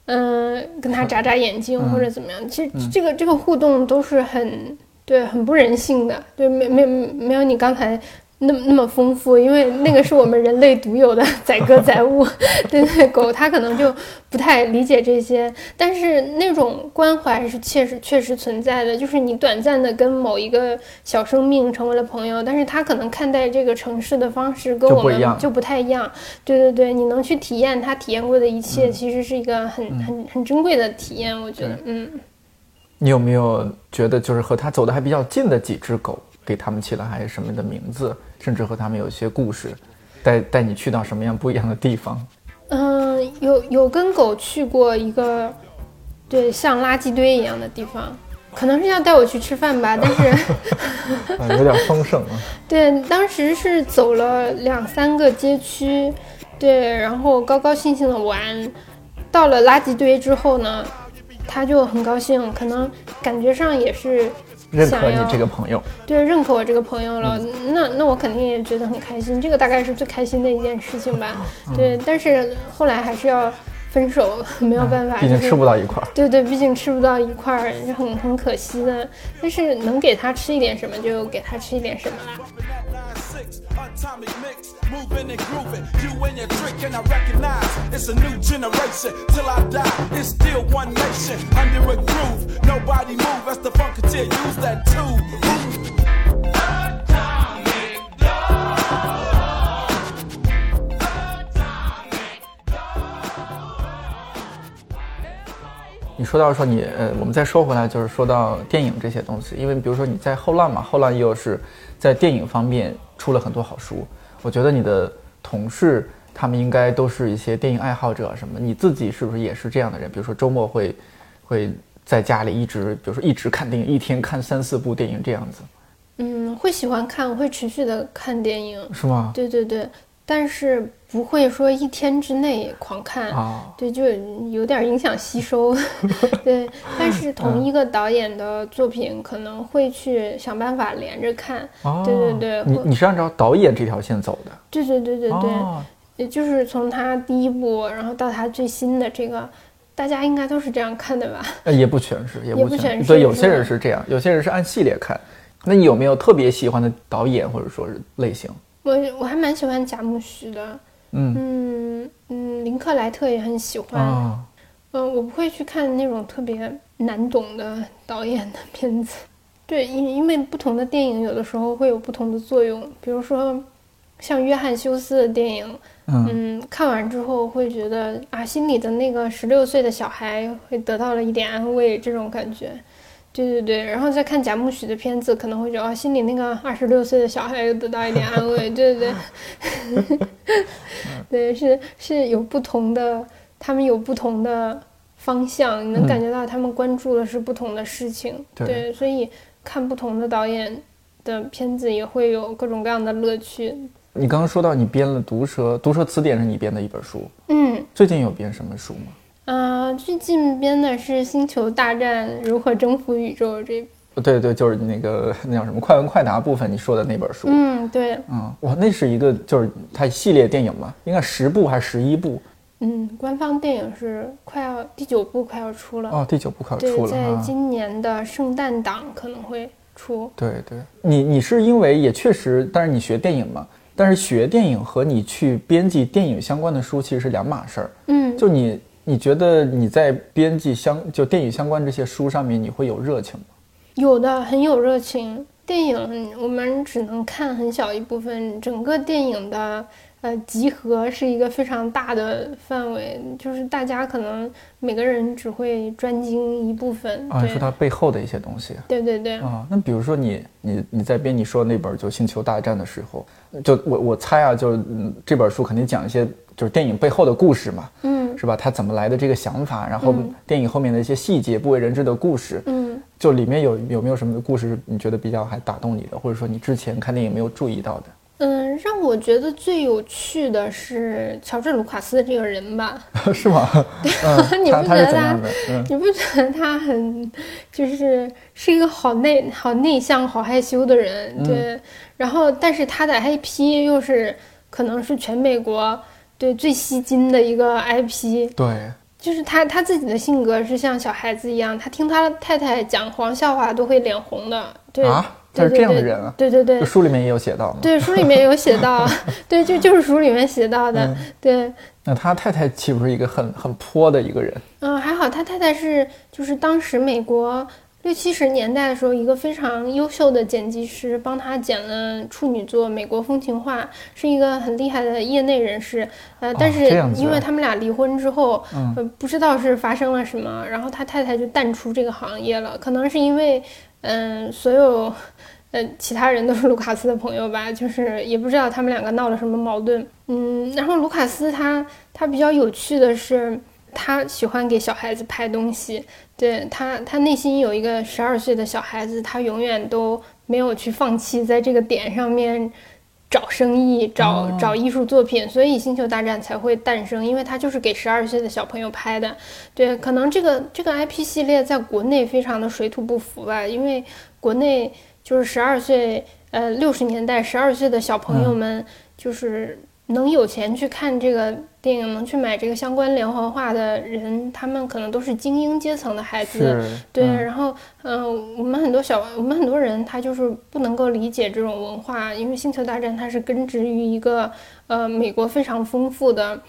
嗯、跟它眨眨眼睛嗯或者怎么样。其实这个这个互动都是很对，很不人性的，对，没没没有你刚才。那么那么丰富，因为那个是我们人类独有的 [laughs] 载歌载舞，对对，狗它可能就不太理解这些，但是那种关怀是确实确实存在的，就是你短暂的跟某一个小生命成为了朋友，但是它可能看待这个城市的方式跟我们就不太一样。对对对，你能去体验它体验过的一切，其实是一个很很很珍贵的体验，我觉得，嗯。你有没有觉得就是和它走的还比较近的几只狗，给他们起了还是什么的名字，甚至和他们有一些故事，带带你去到什么样不一样的地方？嗯，有有跟狗去过一个，对，像垃圾堆一样的地方，可能是要带我去吃饭吧，[laughs] 但是，啊，有点丰盛啊。[laughs] 对，当时是走了两三个街区，对，然后高高兴兴的玩，到了垃圾堆之后呢，他就很高兴，可能感觉上也是认可你这个朋友，对认可我这个朋友了，那那我肯定也觉得很开心，这个大概是最开心的一件事情吧。对，但是后来还是要分手，没有办法，就是毕竟吃不到一块儿。对对，毕竟吃不到一块儿，是很很可惜的。但是能给他吃一点什么，就给他吃一点什么啦。Six, atomic mix, moving and grooving. You and your trick, and I recognize it's a new generation. Till I die, it's still one nation under a groove. Nobody move as the funketeer use that tube. 你说到说你呃，我们再说回来，就是说到电影这些东西，因为比如说你在后浪嘛，后浪又是在电影方面出了很多好书。我觉得你的同事他们应该都是一些电影爱好者什么，你自己是不是也是这样的人？比如说周末会会在家里一直，比如说一直看电影，一天看三四部电影这样子，嗯，会喜欢看，会持续的看电影。是吗？对对对，但是不会说一天之内狂看。啊，对，就有点影响吸收。[laughs] 对，但是同一个导演的作品可能会去想办法连着看。哦，对对对你你是按照导演这条线走的，对对对对对，哦，也就是从他第一部，然后到他最新的这个，大家应该都是这样看的吧？呃，也不全是，也也不全是。全是对，有些人是这样，有些人是按系列看。那你有没有特别喜欢的导演或者说是类型？我我还蛮喜欢贾木许的，嗯嗯嗯，林克莱特也很喜欢。啊，嗯，我不会去看那种特别难懂的导演的片子。对，因因为不同的电影有的时候会有不同的作用，比如说像约翰休斯的电影，嗯嗯，看完之后会觉得啊，心里的那个十六岁的小孩会得到了一点安慰，这种感觉。对对对，然后再看贾木许的片子，可能会觉得啊，心里那个二十六岁的小孩又得到一点安慰。对对对，[laughs] 对，是是有不同的，他们有不同的方向，你能嗯感觉到他们关注的是不同的事情。对所以看不同的导演的片子也会有各种各样的乐趣。你刚刚说到你编了《毒蛇》，《毒蛇词典》是你编的一本书，嗯。最近有编什么书吗？啊、最近编的是《星球大战：如何征服宇宙》这，呃对对，就是那个那叫什么快问快答部分你说的那本书。嗯，对，嗯，哇，那是一个就是它系列电影嘛，应该十部还是十一部？嗯，官方电影是快要第九部快要出了，哦，第九部快要出，了在啊。今年的圣诞档可能会出。对对，你你是因为也确实，但是你学电影嘛，但是学电影和你去编辑电影相关的书其实是两码事儿。嗯，就你你觉得你在编辑相就电影相关这些书上面，你会有热情吗？有的很有热情。电影我们只能看很小一部分，整个电影的呃集合是一个非常大的范围，就是大家可能每个人只会专精一部分。啊，你对说它背后的一些东西。对对对，啊，那比如说你你你在编你说的那本就《星球大战》的时候，就我我猜啊，就是嗯这本书肯定讲一些就是电影背后的故事嘛，嗯是吧？他怎么来的这个想法，然后嗯电影后面的一些细节不为人知的故事，嗯就里面有有没有什么故事是你觉得比较还打动你的，或者说你之前看电影没有注意到的？嗯，让我觉得最有趣的是乔治·卢卡斯这个人吧？[laughs] 是吗？[laughs] 你不觉得他？嗯，你不觉得他很就是是一个好内、好内向、好害羞的人？对。然后，但是他的 IP 又是可能是全美国对最吸金的一个 IP。对。就是他他自己的性格是像小孩子一样，他听他太太讲黄笑话都会脸红的。对啊，他是这样的人啊。对对对，书里面也有写到？对，书里面有写到，[laughs] 对，就就是书里面写到的。对。那他太太岂不是一个很很泼的一个人？嗯，还好，他太太是就是当时美国。六七十年代的时候，一个非常优秀的剪辑师帮他剪了处女作《美国风情画》，是一个很厉害的业内人士。呃，但是因为他们俩离婚之后，呃，不知道是发生了什么，然后他太太就淡出这个行业了。可能是因为，嗯，所有，呃，其他人都是卢卡斯的朋友吧，就是也不知道他们两个闹了什么矛盾。嗯，然后卢卡斯他他比较有趣的是。他喜欢给小孩子拍东西，对他，他内心有一个十二岁的小孩子，他永远都没有去放弃在这个点上面找生意、找找艺术作品，所以《星球大战》才会诞生，因为他就是给十二岁的小朋友拍的。对，可能这个这个 IP 系列在国内非常的水土不服吧，因为国内就是十二岁，呃，六十年代十二岁的小朋友们就是。能有钱去看这个电影，能去买这个相关连环画的人，他们可能都是精英阶层的孩子。对，然后，嗯，我们很多小，我们很多人他就是不能够理解这种文化，因为《星球大战》它是根植于一个呃美国非常丰富的，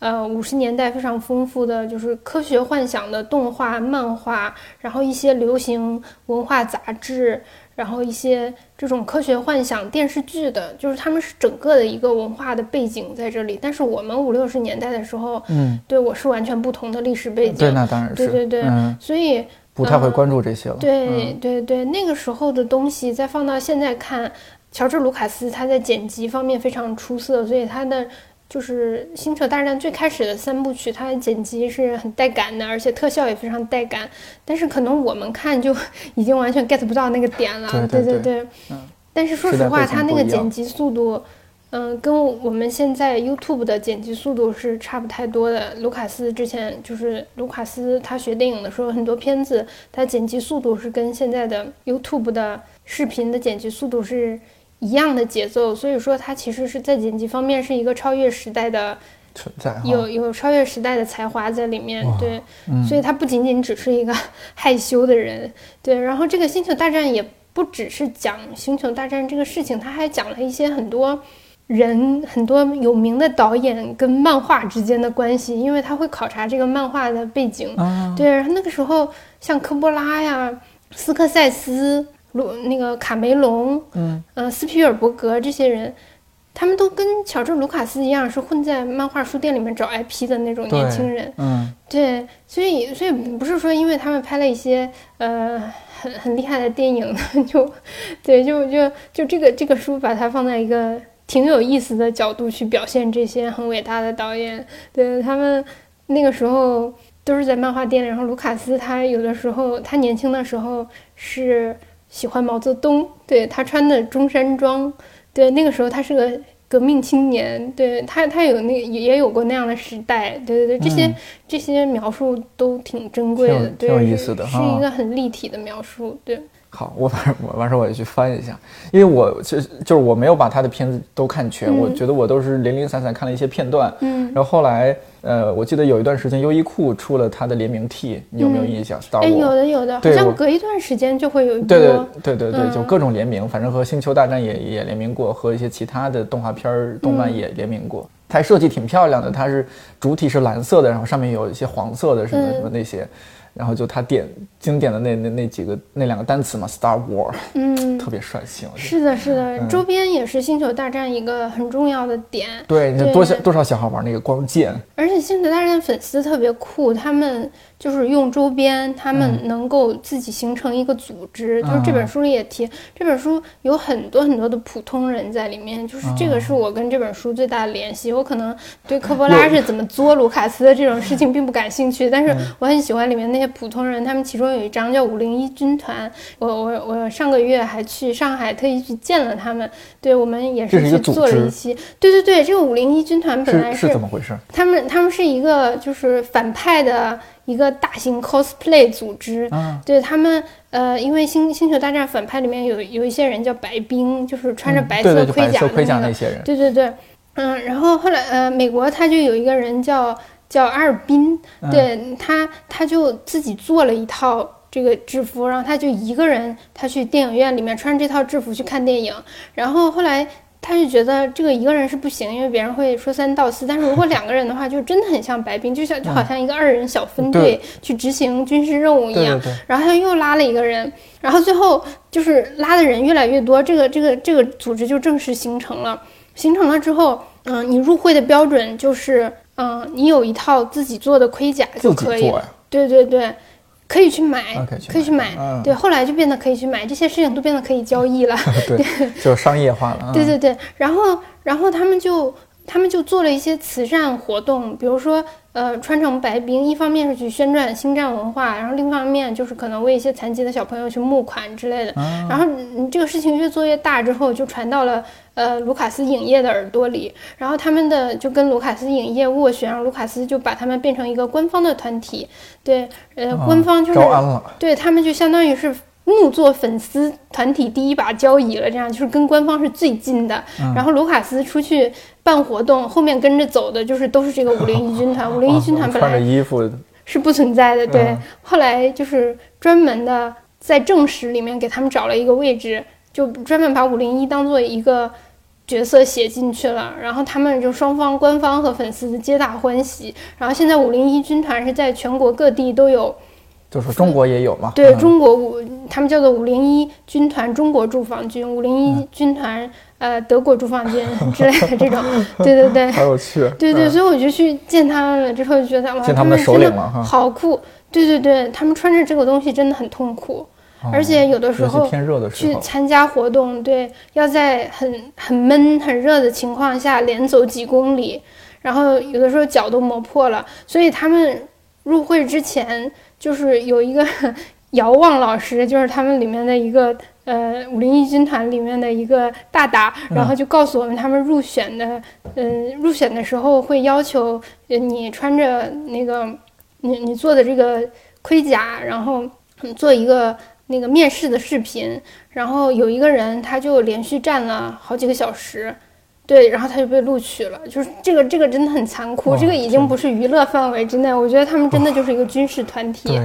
呃五十年代非常丰富的就是科学幻想的动画、漫画，然后一些流行文化杂志。然后一些这种科学幻想电视剧的，就是他们是整个的一个文化的背景在这里。但是我们五六十年代的时候，嗯，对我是完全不同的历史背景。对，那当然是。对对对，所以不太会关注这些了。对对对，那个时候的东西再放到现在看，乔治·卢卡斯他在剪辑方面非常出色，所以他的。就是《星球大战》最开始的三部曲，它的剪辑是很带感的，而且特效也非常带感。但是可能我们看就 [laughs] 已经完全 get 不到那个点了。对对对。嗯。但是说实话，它那个剪辑速度，嗯，跟我们现在 YouTube 的剪辑速度是差不太多的。卢卡斯之前就是卢卡斯，他学电影的时候，很多片子他剪辑速度是跟现在的 YouTube 的视频的剪辑速度是。一样的节奏，所以说他其实是在剪辑方面是一个超越时代的存在，有有超越时代的才华在里面。对，所以他不仅仅只是一个害羞的人。对，然后这个星球大战也不只是讲星球大战这个事情，他还讲了一些很多人很多有名的导演跟漫画之间的关系，因为他会考察这个漫画的背景。对，然后那个时候像科波拉呀、斯科塞斯。鲁那个卡梅隆，嗯，呃，斯皮尔伯格这些人，他们都跟乔治卢卡斯一样，是混在漫画书店里面找 IP 的那种年轻人，嗯，对，所以所以不是说因为他们拍了一些呃很很厉害的电影，[laughs] 就对，就就就这个这个书把它放在一个挺有意思的角度去表现这些很伟大的导演，对他们那个时候都是在漫画店里，然后卢卡斯他有的时候他年轻的时候是。喜欢毛泽东，对他穿的中山装，对那个时候他是个革命青年，对他他有那也有过那样的时代，对对对，这些这些描述都挺珍贵的，挺有意思的，是一个很立体的描述，对。好，我反正我完事儿我也去翻一下，因为我其实就是我没有把他的片子都看全，我觉得我都是零零散散看了一些片段，嗯，然后后来呃，我记得有一段时间优衣库出了他的联名 T，你有没有印象？哎，有的有的，好像隔一段时间就会有一对对对对对，就各种联名，反正和星球大战也也联名过，和一些其他的动画片儿动漫也联名过，它设计挺漂亮的，它是主体是蓝色的，然后上面有一些黄色的什么什么那些。然后就他点经典的那那那几个那两个单词嘛，Star War，嗯，特别帅气。是的，是的，周边也是星球大战一个很重要的点。对，你多少多少小孩玩那个光剑。而且星球大战粉丝特别酷，他们就是用周边，他们能够自己形成一个组织。就是这本书里也提，这本书有很多很多的普通人在里面。就是这个是我跟这本书最大的联系。我可能对科波 [laughs] 拉是怎么作卢卡斯的这种事情并不感兴趣，但是我很喜欢里面那。些普通人，他们其中有一张叫五零一军团，我我我上个月还去上海特意去见了他们，对我们也是去做了一期，对对对，这个五零一军团本来是是怎么回事？他们他们是一个就是反派的一个大型 cosplay 组织，啊，对他们呃，因为星星球大战反派里面有有一些人叫白冰，就是穿着白色盔甲甲的。那个，那些人，对对对，嗯，然后后来呃，美国他就有一个人叫叫阿尔宾，嗯。对他他就自己做了一套。这个制服，然后他就一个人，他去电影院里面穿这套制服去看电影，然后后来他就觉得这个一个人是不行，因为别人会说三道四，但是如果两个人的话，就真的很像白冰，就像就好像一个二人小分队去执行军事任务一样。然后他又拉了一个人，然后最后就是拉的人越来越多，这个这个这个组织就正式形成了。形成了之后，嗯、你入会的标准就是，嗯、你有一套自己做的盔甲就可以对对对，可以去买，啊可以去可以去买。嗯对，后来就变得可以去买，这些事情都变得可以交易了。对，就商业化了，嗯对对对，然后然后他们就他们就做了一些慈善活动，比如说呃穿成白冰，一方面是去宣传星战文化，然后另一方面就是可能为一些残疾的小朋友去募款之类的。啊。然后嗯这个事情越做越大之后，就传到了呃卢卡斯影业的耳朵里，然后他们的就跟卢卡斯影业斡旋，然后卢卡斯就把他们变成一个官方的团体，对，呃，啊官方就是招安了，对他们就相当于是木作粉丝团体第一把交椅了，这样就是跟官方是最近的。嗯然后卢卡斯出去办活动，后面跟着走的就是都是这个五零一军团。[laughs] 五零一军团本穿着来衣服，是不存在的，对嗯，后来就是专门的在正史里面给他们找了一个位置，就专门把五零一当做一个。角色写进去了，然后他们就双方官方和粉丝皆大欢喜。然后现在五零一军团是在全国各地都有就是中国也有嘛，对嗯。中国五，他们叫做五零一军团中国驻防军，五零嗯。一军团呃德国驻防军之类的这种，[laughs] 对对对好有趣，对对，嗯。所以我就去见他们了，之后就觉得哇，见他们的首真的领了好酷，对对对，他们穿着这个东西真的很痛苦，哦。而且有的时候热的时去，参加活动，对，要在很很闷很热的情况下连走几公里，然后有的时候脚都磨破了，所以他们入会之前就是有一个 [laughs] 遥望老师，就是他们里面的一个呃五零一军团里面的一个大大，然后就告诉我们他们入选的，嗯、入选的时候会要求呃你穿着那个你你做的这个盔甲，然后嗯做一个那个面试的视频，然后有一个人他就连续站了好几个小时。对，然后他就被录取了，就是这个，这个真的很残酷，这个已经不是娱乐范围之内，我觉得他们真的就是一个军事团体。对，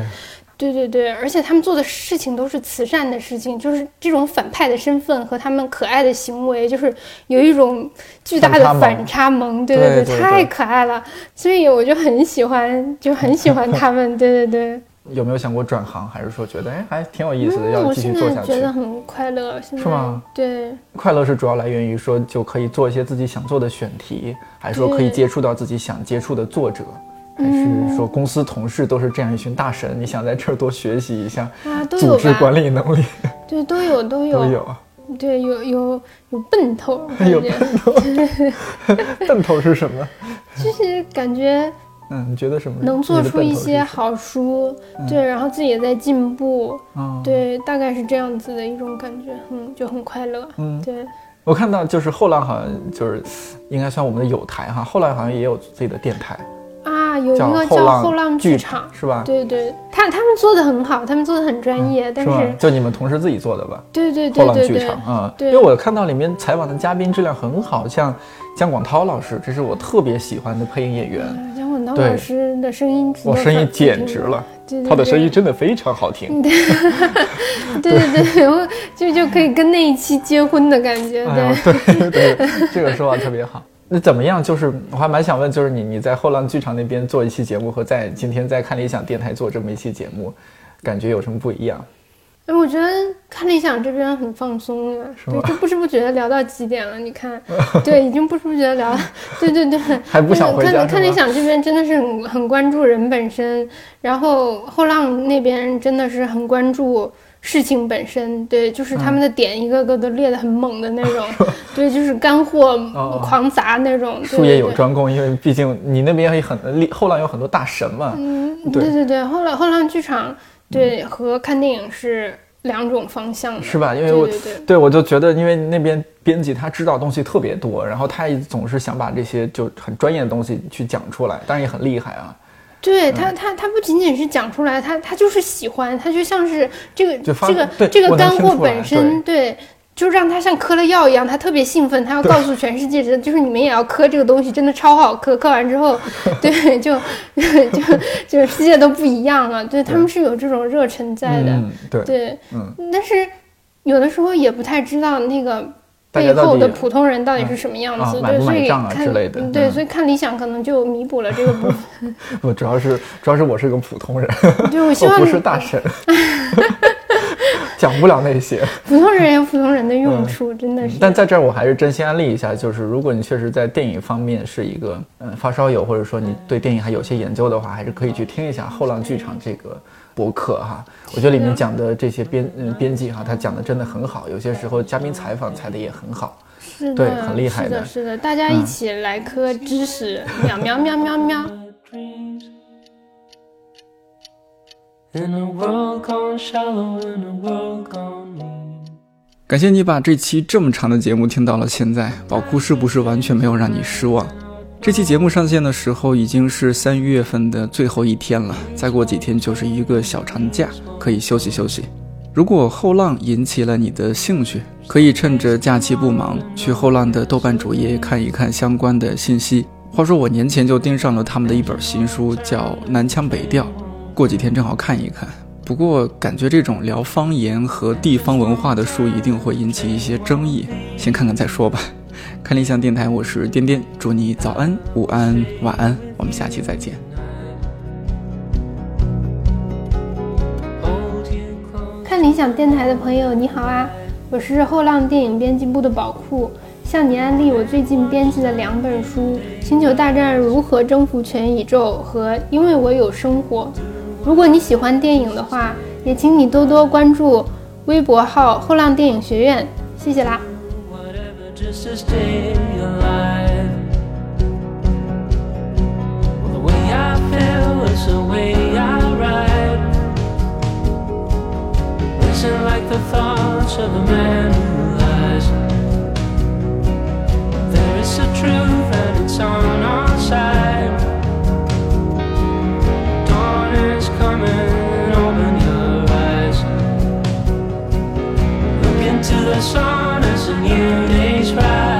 对对对，而且他们做的事情都是慈善的事情，就是这种反派的身份和他们可爱的行为，就是有一种巨大的反差萌。对，对对。太可爱了，所以我就很喜欢，就很喜欢他们。对对对，有没有想过转行，还是说觉得哎还挺有意思的，嗯，要继续我现在做下去？觉得很快乐。现在是吗？对，快乐是主要来源于说就可以做一些自己想做的选题，还是说可以接触到自己想接触的作者？还嗯是说公司同事都是这样一群大神，你想在这儿多学习一下组织？管理能力 [laughs] 对，都有都有都有啊。对，有有有奔头，[laughs] 有奔头 [laughs] 奔头是什么？就是感觉嗯，你觉得什么？能做出一些好书，对，然后自己也在进步，嗯，对，大概是这样子的一种感觉，嗯，就很快乐，嗯对，我看到就是后浪好像就是应该算我们的友台哈，后浪好像也有自己的电台，啊，有一叫个叫后浪剧剧场，是吧？对对，他他们做的很好，他们做的很专业，但是是？就你们同事自己做的吧？对对对对对剧场，啊，对因为我看到里面采访的嘉宾质量很好，像姜广涛老师，这是我特别喜欢的配音演员，老师的声音，我声音简直了，，对对他的声音真的非常好听。[laughs] 对对对，我就就可以跟那一期结婚的感觉，哎对 [laughs] 对，这个说法特别好。那怎么样？就是我还蛮想问，就是你你在后浪剧场那边做一期节目，和在今天在看理想电台做这么一期节目，感觉有什么不一样？哎，我觉得看理想这边很放松啊，对，就不知不觉聊到几点了？你看，对，已经不知不觉聊，对对对，[laughs] 还不想回家看看理想这边真的是很很关注人本身，然后后浪那边真的是很关注事情本身，对，就是他们的点一个个都列得很猛的那种，[laughs] 对，就是干货哦狂砸那种。对术业有专攻，因为毕竟你那边也很厉后浪有很多大神嘛。嗯，对对对对，后浪后浪剧场对和看电影是两种方向的，是吧？因为我对我就觉得，因为那边编辑他知道东西特别多，然后他也总是想把这些就很专业的东西去讲出来，当然也很厉害啊。对他，他他不仅仅是讲出来，他他就是喜欢，他就像是这个这个这个干货本身，对，就让他像嗑了药一样，他特别兴奋，他要告诉全世界，这就是你们也要嗑这个东西，真的超好嗑，嗑完之后，[laughs] 对，就 [laughs] 就就世界都不一样了，对他们是有这种热忱在的，嗯，对，对，嗯，但是有的时候也不太知道那个背后的普通人到底是什么样子，对，所以看之类的嗯对，嗯所以看理想可能就弥补了这个部分。[laughs] 我主要是主要是我是个普通人，对，我 [laughs] 希望我不是大神，[laughs] 讲不了那些。普通人有普通人的用处，真的是。但在这儿我还是真心安利一下，就是如果你确实在电影方面是一个嗯发烧友，或者说你对电影还有些研究的话，还是可以去听一下后浪剧场这个博客哈。我觉得里面讲的这些编嗯编辑哈，他讲的真的很好，有些时候嘉宾采访采的也很好。是的，对很厉害的嗯是的，是的，大家一起来磕知识，喵喵喵喵喵。dreams. In a world gone shallow, in a world gone mean. 感谢你把这期这么长的节目听到了现在，宝库是不是完全没有让你失望？这期节目上线的时候已经是三月份的最后一天了，再过几天就是一个小长假，可以休息休息。如果后浪引起了你的兴趣，可以趁着假期不忙，去后浪的豆瓣主页看一看相关的信息。话说我年前就盯上了他们的一本新书，叫《南腔北调》，过几天正好看一看。不过感觉这种聊方言和地方文化的书一定会引起一些争议，先看看再说吧。看理想电台，我是颠颠，祝你早安、午安、晚安，我们下期再见。看理想电台的朋友，你好啊！我是后浪电影编辑部的宝库，向你安利我最近编辑的两本书《星球大战：如何征服全宇宙》和《因为我有生活》。如果你喜欢电影的话，也请你多多关注微博号“后浪电影学院”，谢谢啦！just to stay alive. Well, the way I feel is the way I ride. Listen like the thoughts of a man who lies. There is a truth and it's on our side. Dawn is coming, open your eyes. Look into the sun a new day's bright.